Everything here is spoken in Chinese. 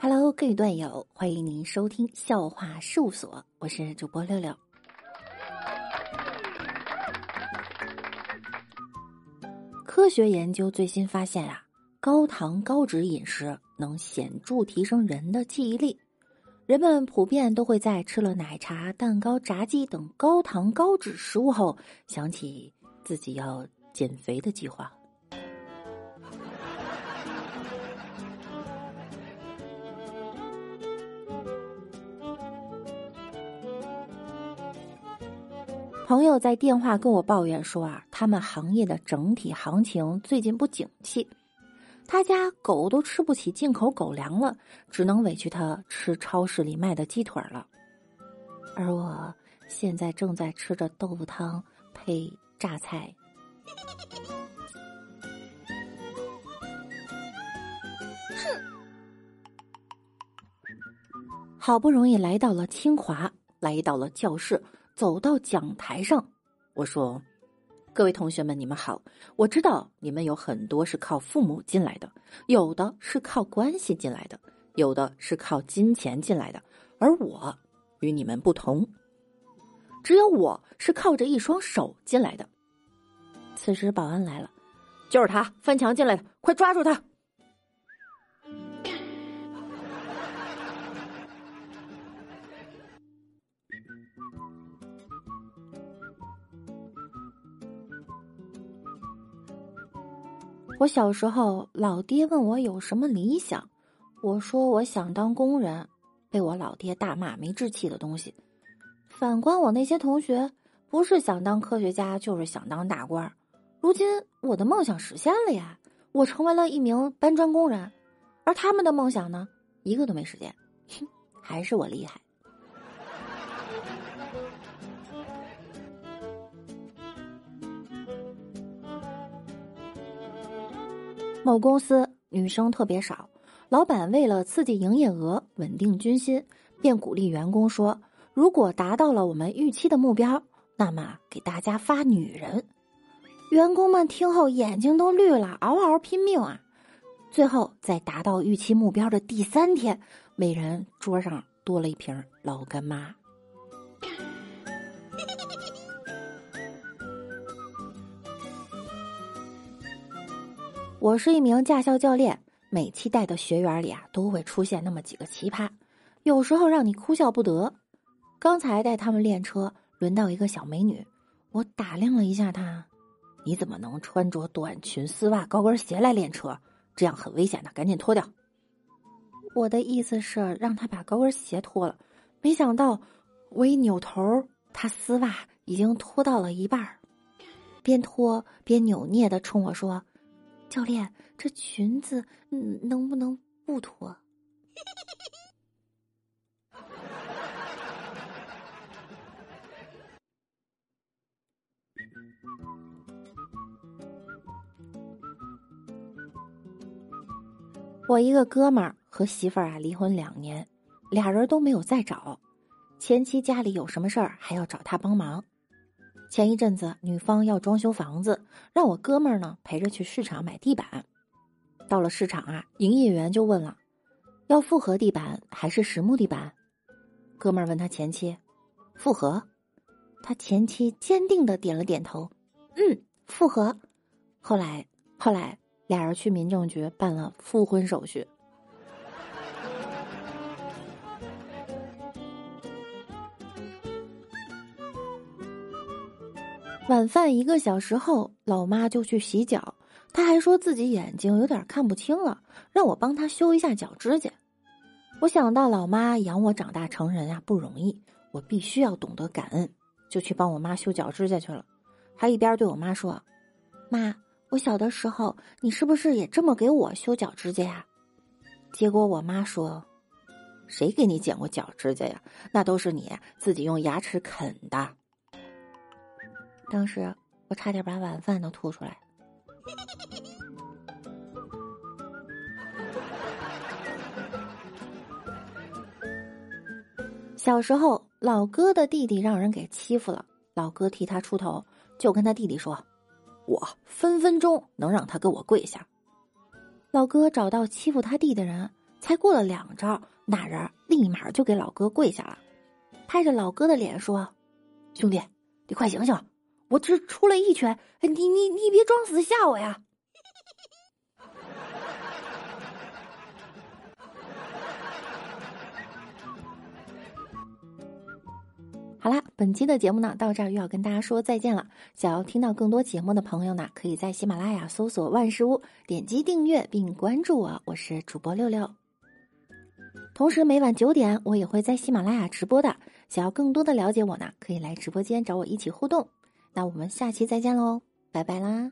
Hello，各位段友，欢迎您收听笑话事务所，我是主播六六。科学研究最新发现啊，高糖高脂饮食能显著提升人的记忆力。人们普遍都会在吃了奶茶、蛋糕、炸鸡等高糖高脂食物后，想起自己要减肥的计划。朋友在电话跟我抱怨说啊，他们行业的整体行情最近不景气，他家狗都吃不起进口狗粮了，只能委屈他吃超市里卖的鸡腿了。而我现在正在吃着豆腐汤配榨菜。哼！好不容易来到了清华，来到了教室。走到讲台上，我说：“各位同学们，你们好！我知道你们有很多是靠父母进来的，有的是靠关系进来的，有的是靠金钱进来的，而我与你们不同，只有我是靠着一双手进来的。”此时保安来了，就是他翻墙进来的，快抓住他！我小时候，老爹问我有什么理想，我说我想当工人，被我老爹大骂没志气的东西。反观我那些同学，不是想当科学家，就是想当大官儿。如今我的梦想实现了呀，我成为了一名搬砖工人，而他们的梦想呢，一个都没实现。哼，还是我厉害。某公司女生特别少，老板为了刺激营业额、稳定军心，便鼓励员工说：“如果达到了我们预期的目标，那么给大家发女人。”员工们听后眼睛都绿了，嗷嗷拼命啊！最后在达到预期目标的第三天，每人桌上多了一瓶老干妈。我是一名驾校教练，每期带的学员里啊，都会出现那么几个奇葩，有时候让你哭笑不得。刚才带他们练车，轮到一个小美女，我打量了一下她，你怎么能穿着短裙、丝袜、高跟鞋来练车？这样很危险的，赶紧脱掉。我的意思是让她把高跟鞋脱了，没想到我一扭头，她丝袜已经脱到了一半边脱边扭捏的冲我说。教练，这裙子能不能不脱？我一个哥们儿和媳妇儿啊离婚两年，俩人都没有再找，前妻家里有什么事儿还要找他帮忙。前一阵子，女方要装修房子，让我哥们儿呢陪着去市场买地板。到了市场啊，营业员就问了：“要复合地板还是实木地板？”哥们儿问他前妻：“复合。”他前妻坚定的点了点头：“嗯，复合。”后来，后来俩人去民政局办了复婚手续。晚饭一个小时后，老妈就去洗脚，她还说自己眼睛有点看不清了，让我帮她修一下脚指甲。我想到老妈养我长大成人呀不容易，我必须要懂得感恩，就去帮我妈修脚指甲去了，还一边对我妈说：“妈，我小的时候你是不是也这么给我修脚指甲呀？”结果我妈说：“谁给你剪过脚指甲呀？那都是你自己用牙齿啃的。”当时我差点把晚饭都吐出来。小时候，老哥的弟弟让人给欺负了，老哥替他出头，就跟他弟弟说：“我分分钟能让他给我跪下。老哥找到欺负他弟的人，才过了两招，那人立马就给老哥跪下了，拍着老哥的脸说：“兄弟，你快醒醒，我只出了一拳，你你你别装死吓我呀！”好啦，本期的节目呢，到这儿又要跟大家说再见了。想要听到更多节目的朋友呢，可以在喜马拉雅搜索“万事屋”，点击订阅并关注我，我是主播六六。同时每晚九点，我也会在喜马拉雅直播的。想要更多的了解我呢，可以来直播间找我一起互动。那我们下期再见喽，拜拜啦！